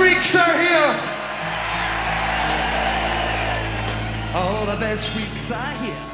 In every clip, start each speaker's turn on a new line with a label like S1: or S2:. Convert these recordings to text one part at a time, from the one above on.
S1: freaks are here. All the best freaks are here.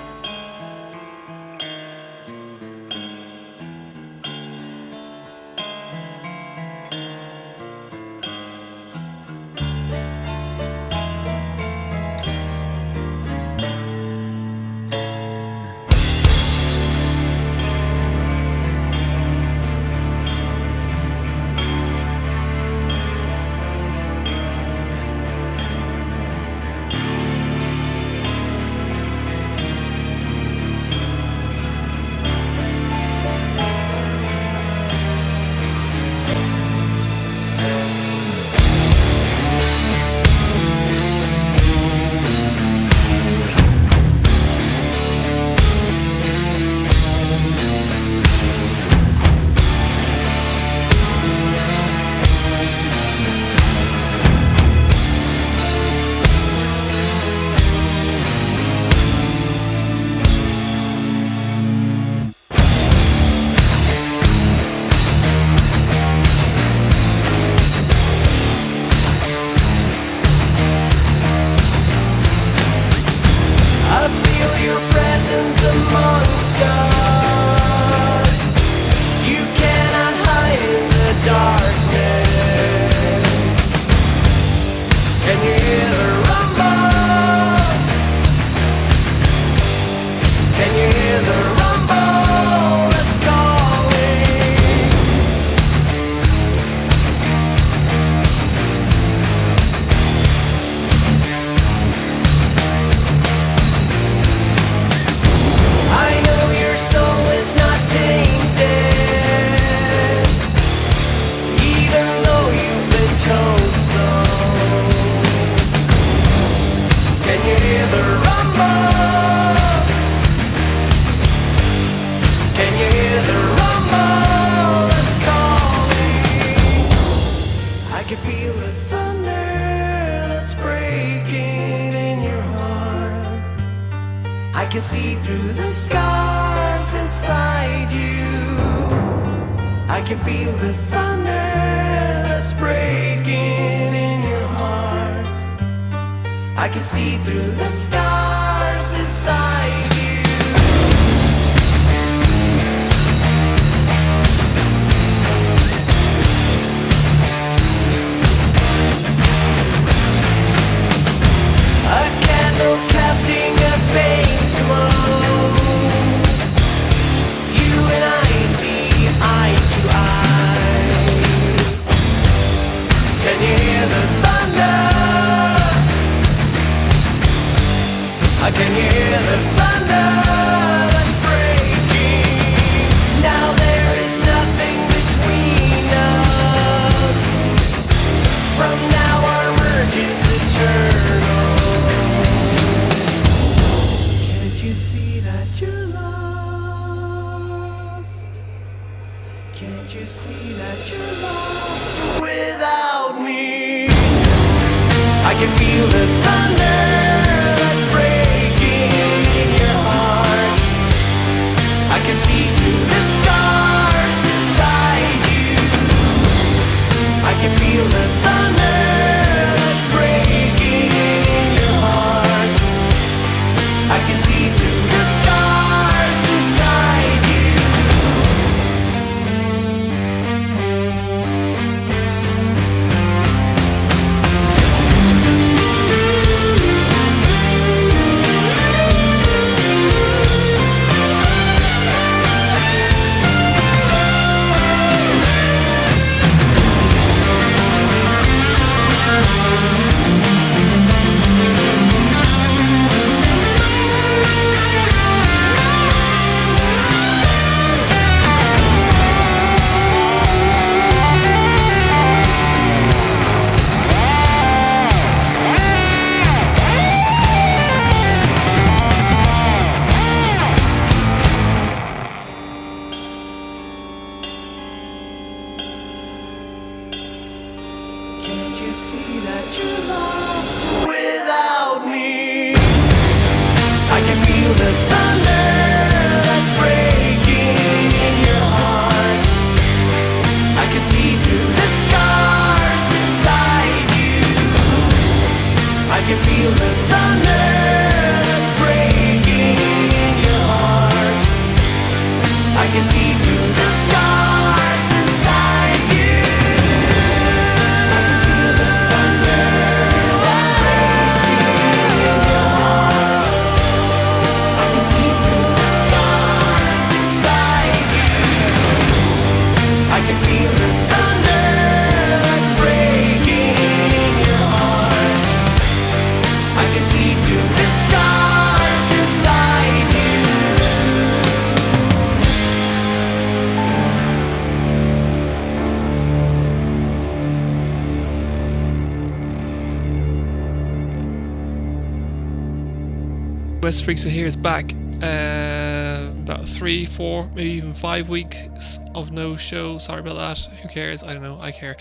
S2: West Freaks Are Here is back. Uh, about three, four, maybe even five weeks of no show. Sorry about that. Who cares? I don't know. I care.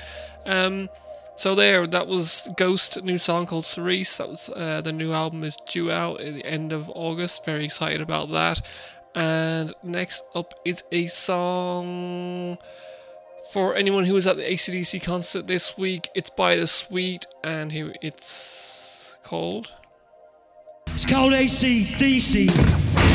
S2: Um, so there, that was Ghost, new song called Cirice. That was uh, the new album is due out at the end of August. Very excited about that. And next up is a song for anyone who was at the ACDC concert this week. It's by the Sweet, and here it's called
S3: it's called ACDC.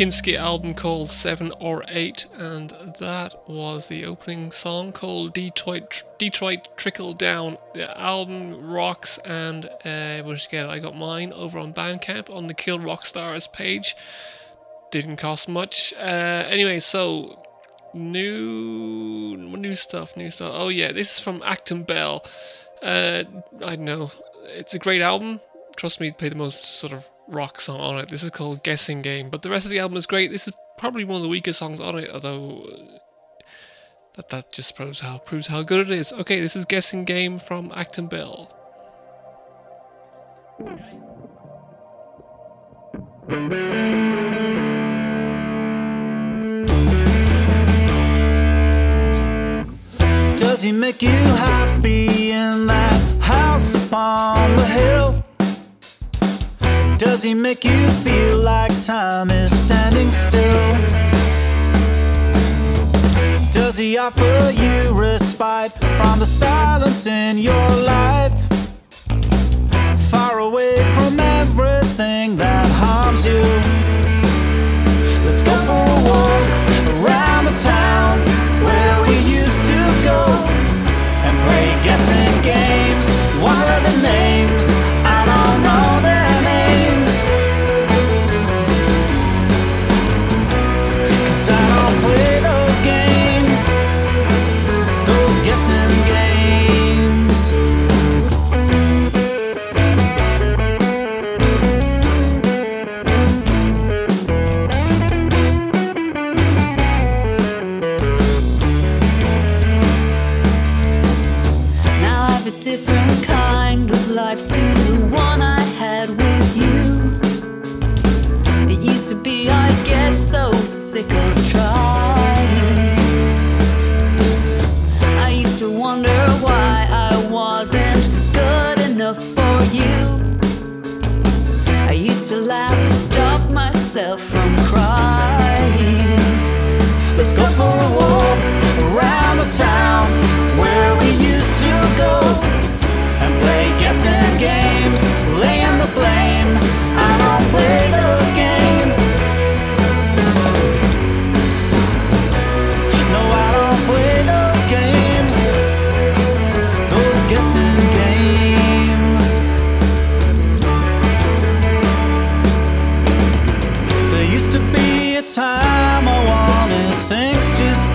S2: Kinski album called Seven or Eight, and that was the opening song called Detroit Detroit Trickle Down. The album rocks, and uh, once again, I got mine over on Bandcamp on the Kill Rock Stars page. Didn't cost much. Uh, anyway, so new new stuff, new stuff. Oh yeah, this is from Acton Bell. Uh, I don't know. It's a great album. Trust me, play the most sort of rock song on it. This is called Guessing Game, but the rest of the album is great. This is probably one of the weakest songs on it, although uh, that that just proves how proves how good it is. Okay, this is Guessing Game from Acton Bell.
S4: Does he make you happy in that house upon the hill? Does he make you feel like time is standing still? Does he offer you respite from the silence in your life? Far away from everything that harms you. Let's go for a walk around the town where we used to go and play guessing games. What are the names?
S5: Sick
S4: time I wanted things to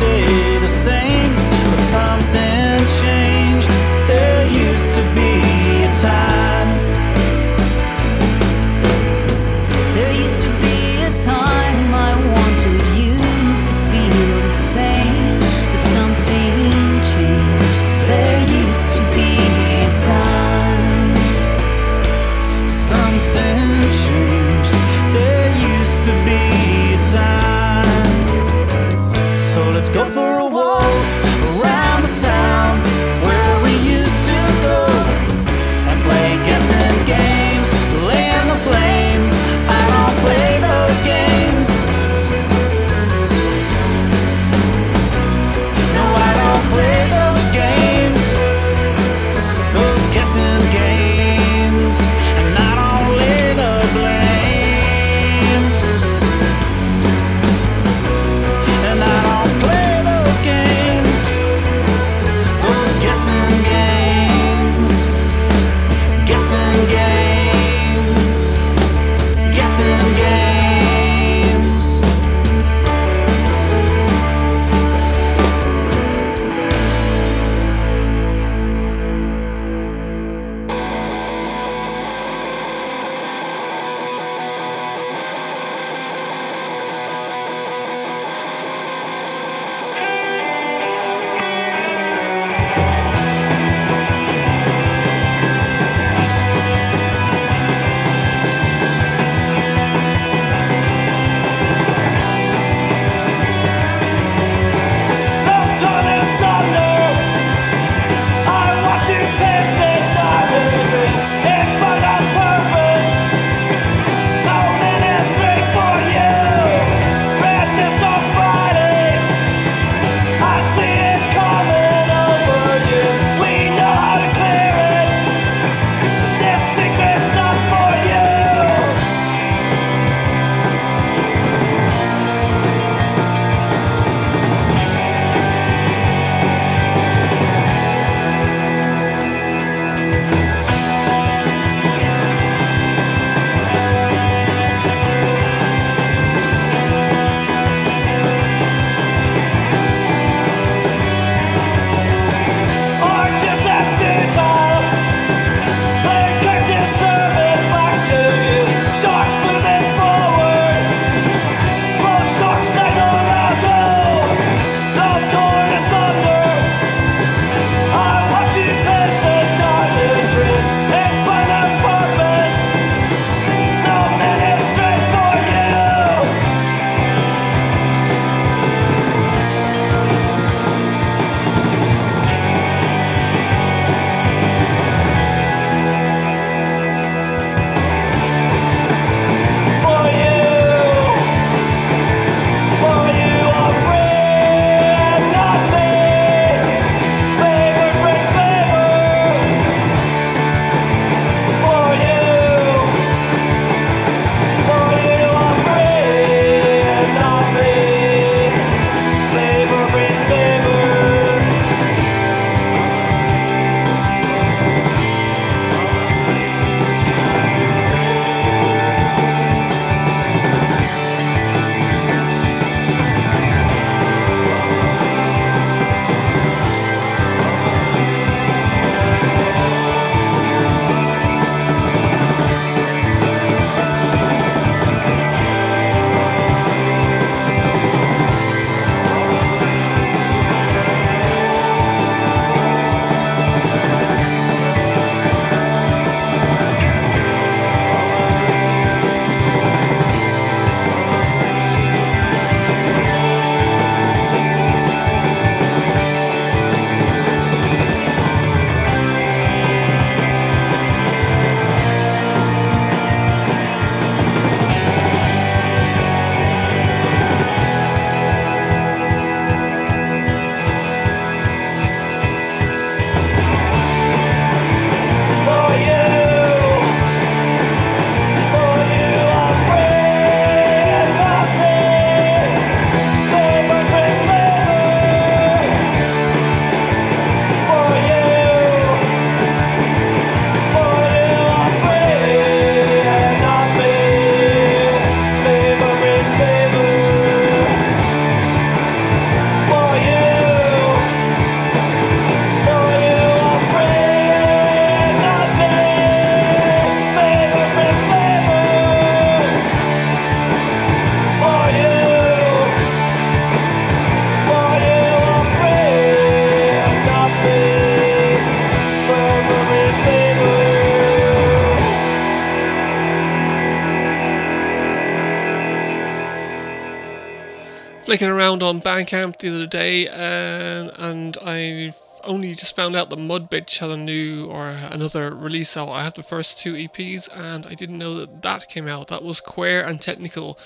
S2: flicking around on Bandcamp the other day, and and I only just found out that Mudbitch had a new or another release out. I had the first two EPs, and I didn't know that that came out. That was Queer and Technical.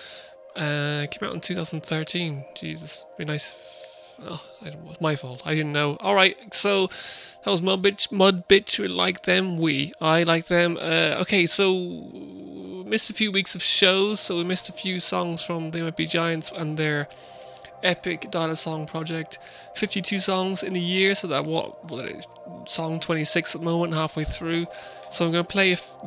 S2: Uh, came out in 2013. Jesus, be nice. Oh, it was my fault. I didn't know. All right, so that was Mud Bitch. Mud Bitch. We like them. We. I like them. Uh, okay, so missed a few weeks of shows, so we missed a few songs from They Might Be Giants and their epic Dial Song project. 52 songs in a year, so that what, song 26 at the moment, halfway through. So I'm going to play a, f-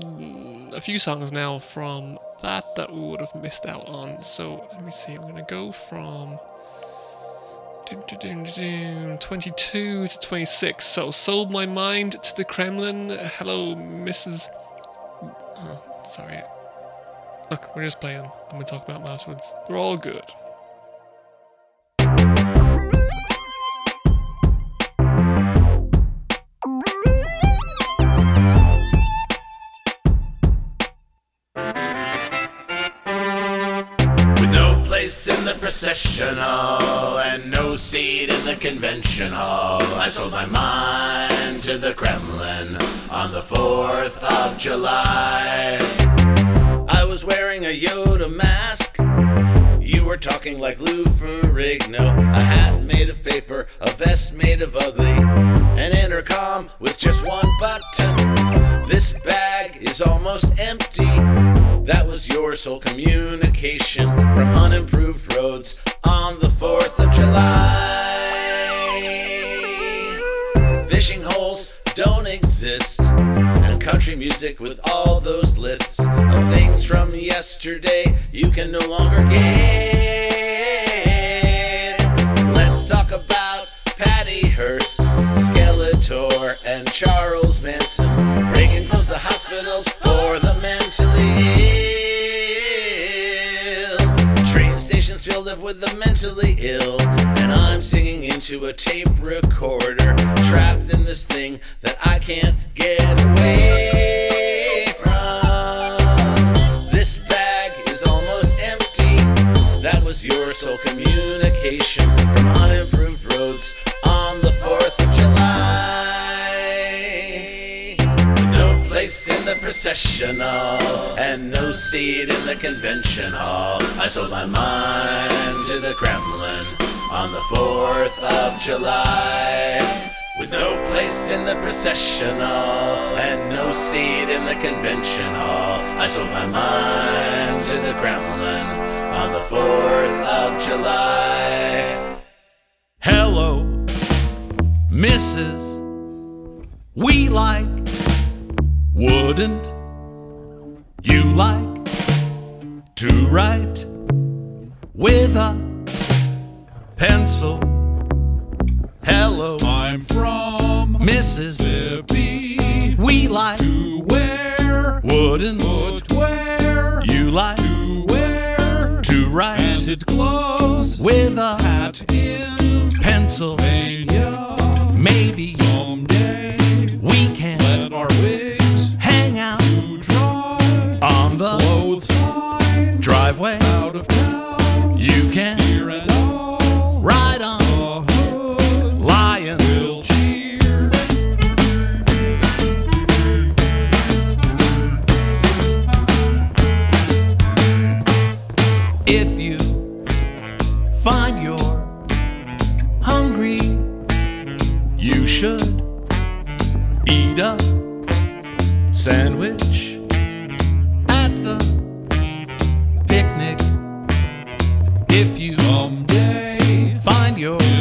S2: a few songs now from that that we would have missed out on. So let me see, I'm going to go from dun, dun, dun, dun, dun, 22 to 26. So sold my mind to the Kremlin. Hello, Mrs. Oh, sorry. Look, we're just playing. I'm going to talk about them afterwards. They're all good.
S6: In the processional and no seat in the convention hall, I sold my mind to the Kremlin on the 4th of July. I was wearing a Yoda mask. You were talking like Lou Ferrigno. A hat made of paper, a vest made of ugly, an intercom with just one button. This bag is almost empty. That was your sole communication from unimproved roads on the 4th of July. Fishing holes don't exist, and country music with all those lists of things from yesterday you can no longer get. Let's talk about Patty Hearst, Skeletor, and Charles Manson. Reagan closed the hospitals for the mentally ill. Up with the mentally ill. And I'm singing into a tape recorder, trapped in this thing that I can't get away from. This bag is almost empty. That was your sole communication from unimproved the processional and no seat in the convention hall. I sold my mind to the Kremlin on the 4th of July. With no place in the processional and no seat in the convention hall, I sold my mind to the Kremlin on the 4th of July.
S4: Hello, Mrs. We like, wouldn't you like to write with a pencil? Hello,
S7: I'm from Mississippi.
S4: We like,
S7: To wear
S4: wouldn't
S7: footwear.
S4: you like
S7: To wear
S4: to write
S7: handed gloves.
S4: with a
S7: hat in
S4: pencil?
S7: Pennsylvania.
S4: Maybe
S7: Someday
S4: You can
S7: Here and all
S4: ride on
S7: the hood
S4: lions.
S7: will cheer.
S4: If you find you're hungry, you should eat a sandwich
S7: Someday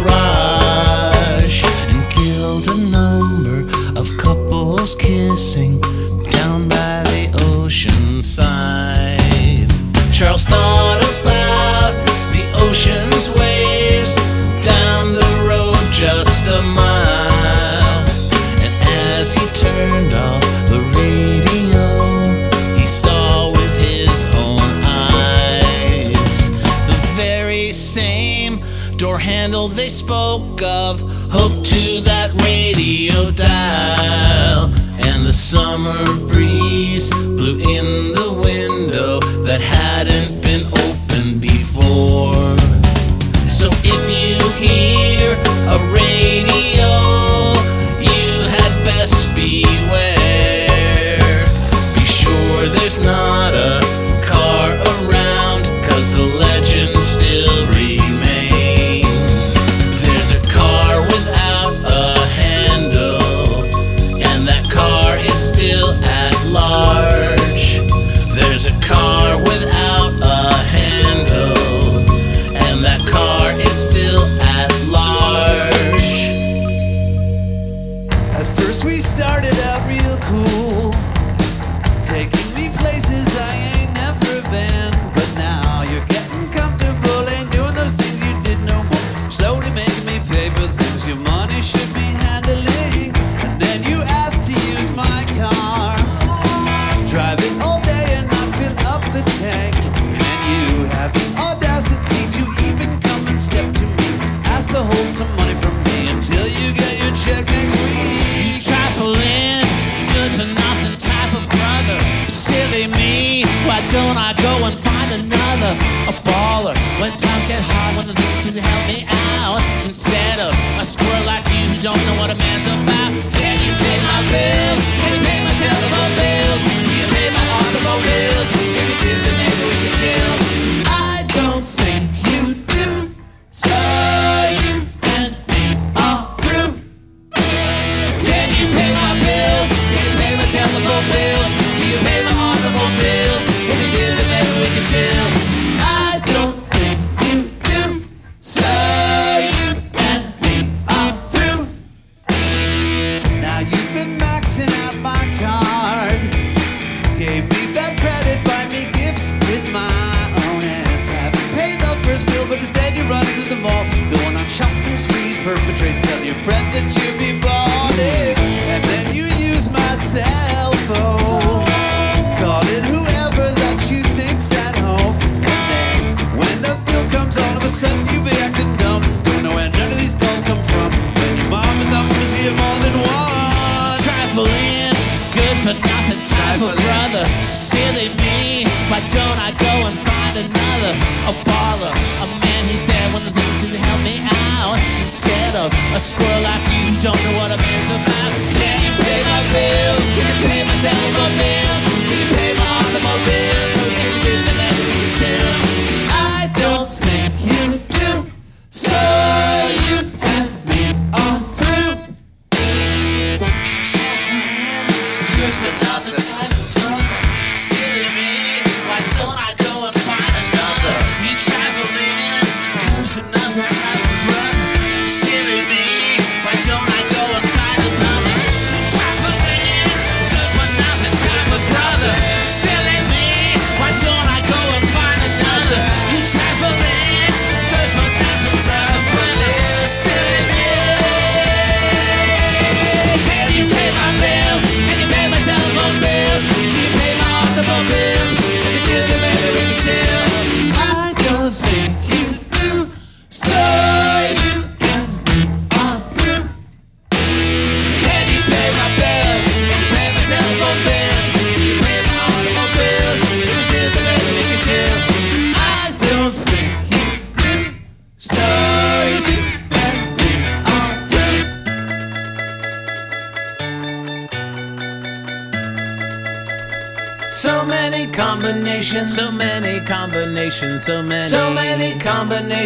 S7: mirage and
S6: killed a number of couples kissing down by the ocean side. Charles thought. of hope to that radio dial, and the summer breeze blew in the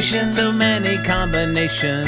S6: So many combinations.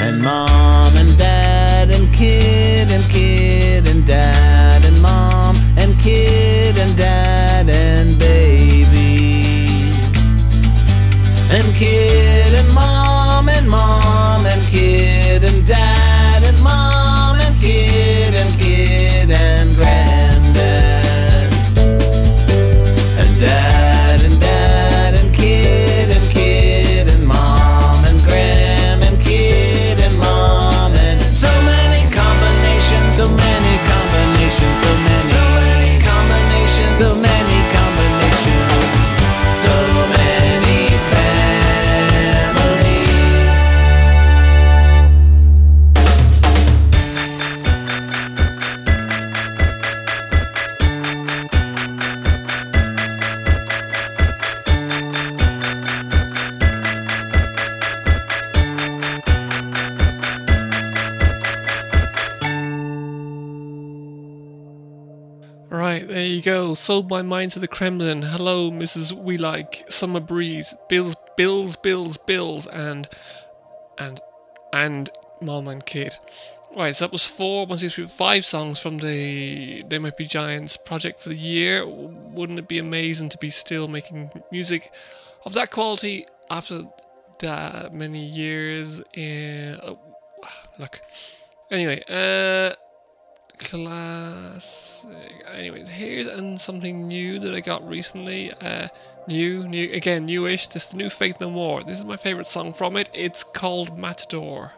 S2: Right, there you go. Sold my mind to the Kremlin. Hello, Mrs. Wheelie, Summer Breeze, Bills, Bills, Bills, Bills, and and and Mom and Kid. Right, so that was four, one, two, three, five songs from the They Might Be Giants project for the year. Wouldn't it be amazing to be still making music of that quality after that many years? In, oh, look, anyway, uh classic. Anyways, here's and something new that I got recently. Uh, new, new again, newish. This is the new Faith No More. This is my favorite song from it. It's called Matador.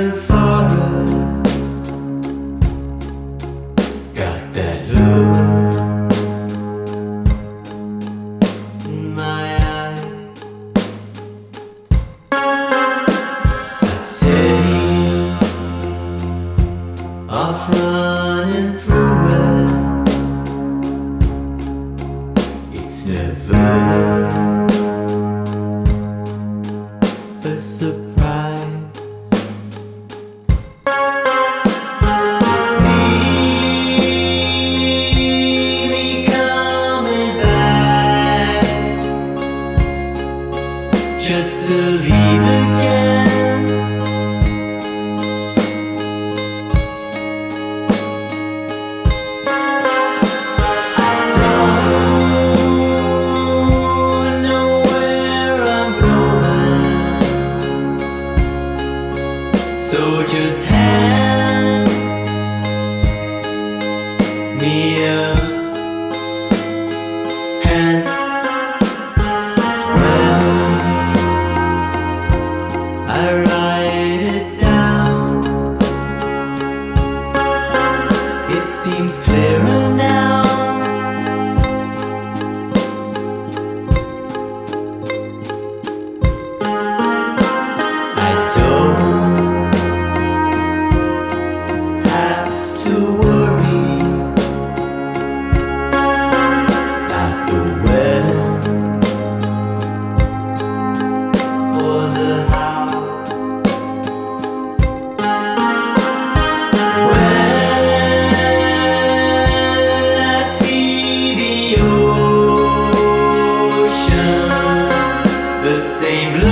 S8: to same
S2: love.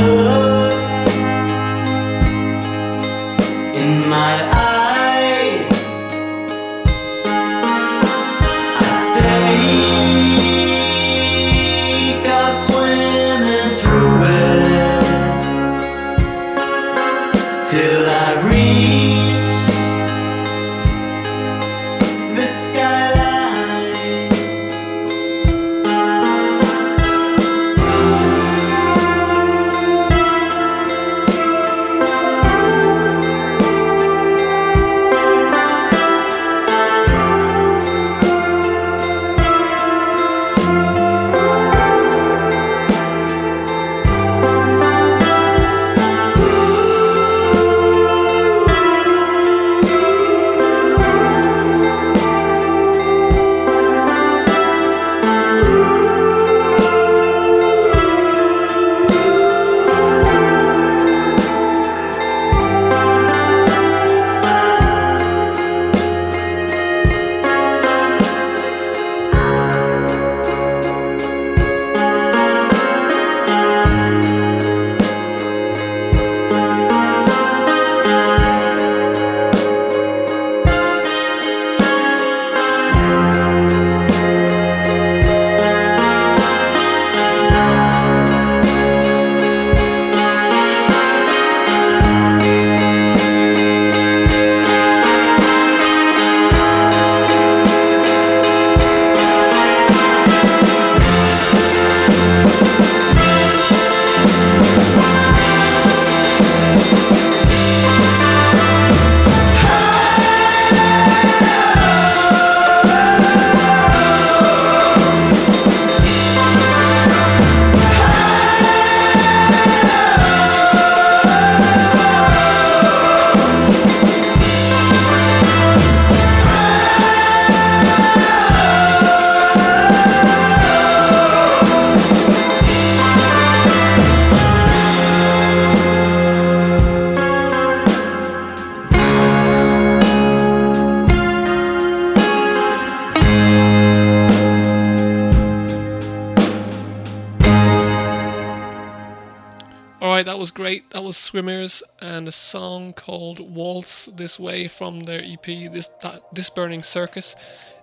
S2: was Swimmers and a song called Waltz This Way from their EP, This, this Burning Circus.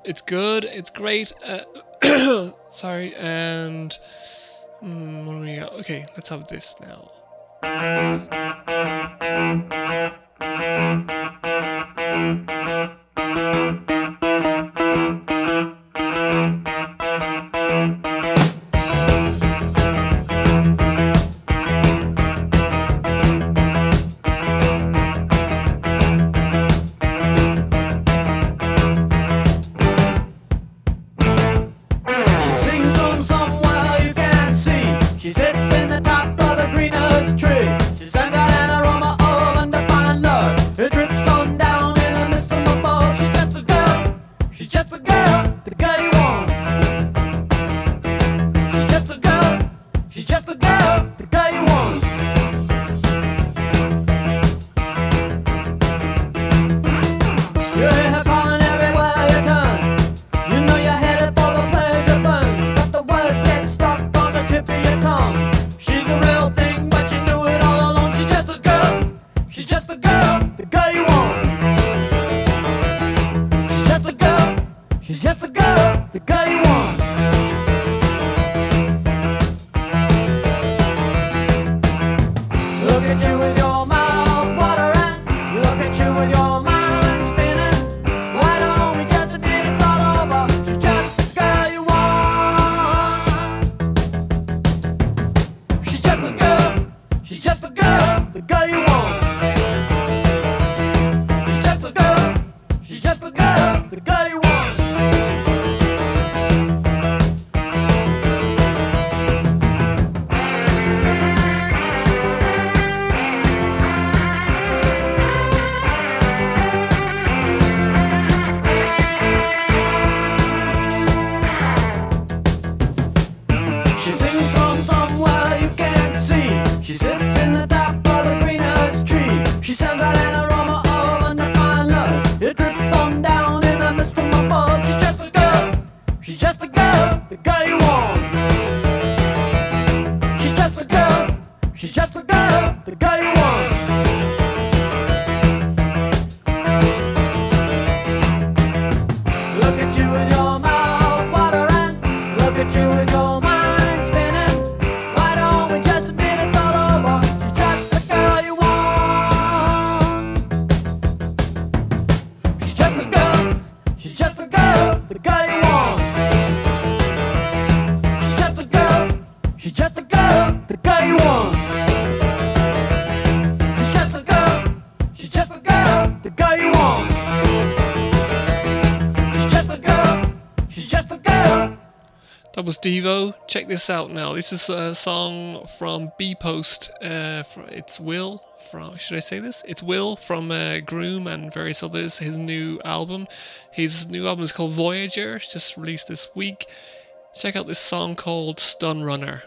S2: It's good, it's great. Uh, sorry, and. Mm, what do we got? Okay, let's have this now.
S8: She just
S2: that was Devo. Check this out now. This is a song from B Post. Uh, it's Will from. Should I say this? It's Will from uh, Groom and various others. His new album. His new album is called Voyager. It's just released this week. Check out this song called Stun Runner.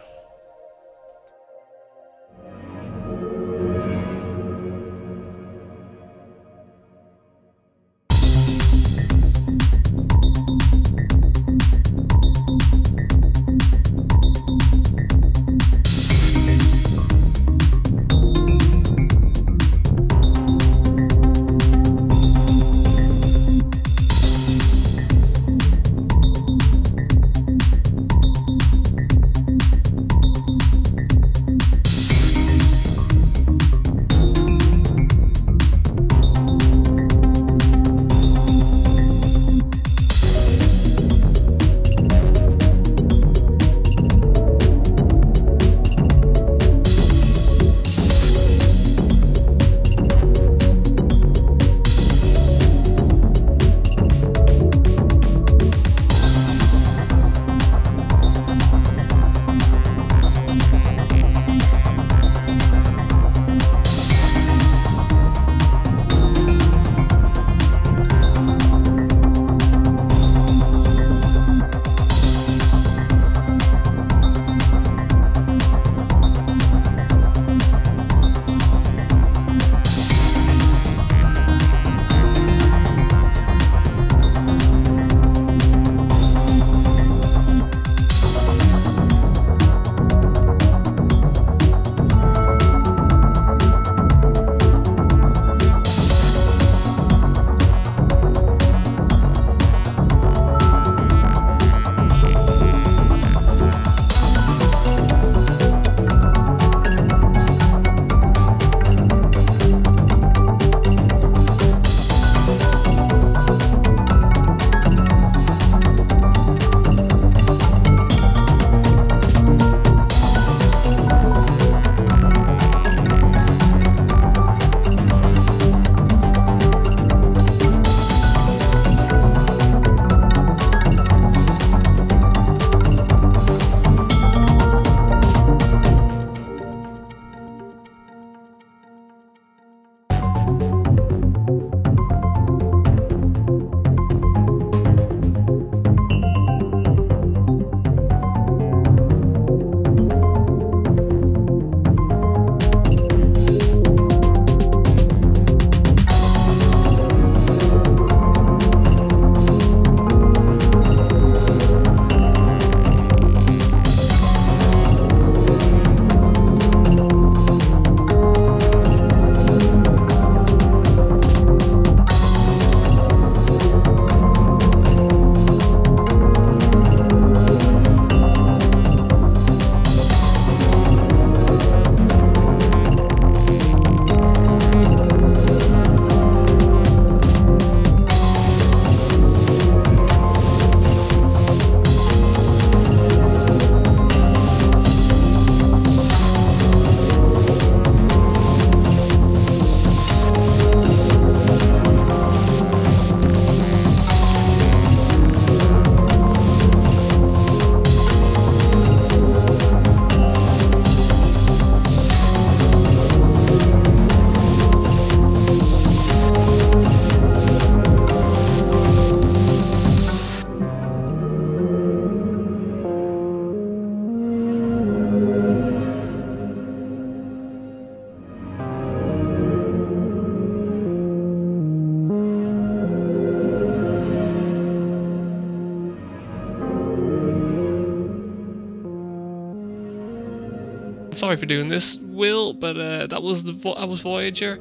S2: Sorry for doing this, Will, but uh, that was the vo- that was Voyager.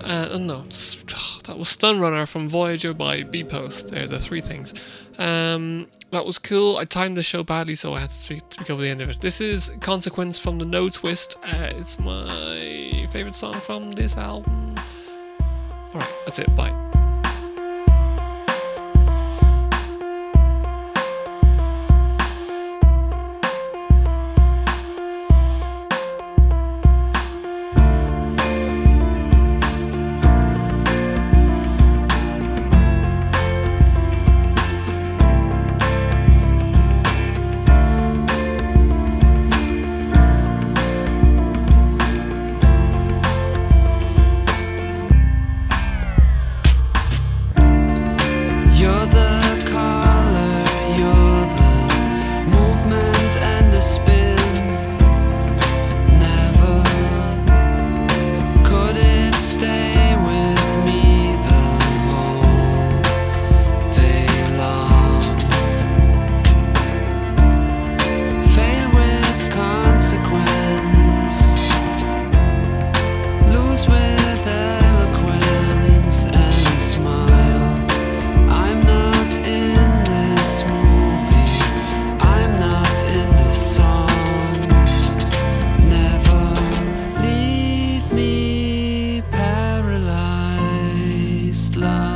S2: Uh, oh, no, s- that was Stun Runner from Voyager by B Post. There's the three things. Um, that was cool. I timed the show badly, so I had to speak, speak over the end of it. This is Consequence from the No Twist. Uh, it's my favorite song from this album. Alright, that's it. Bye. love.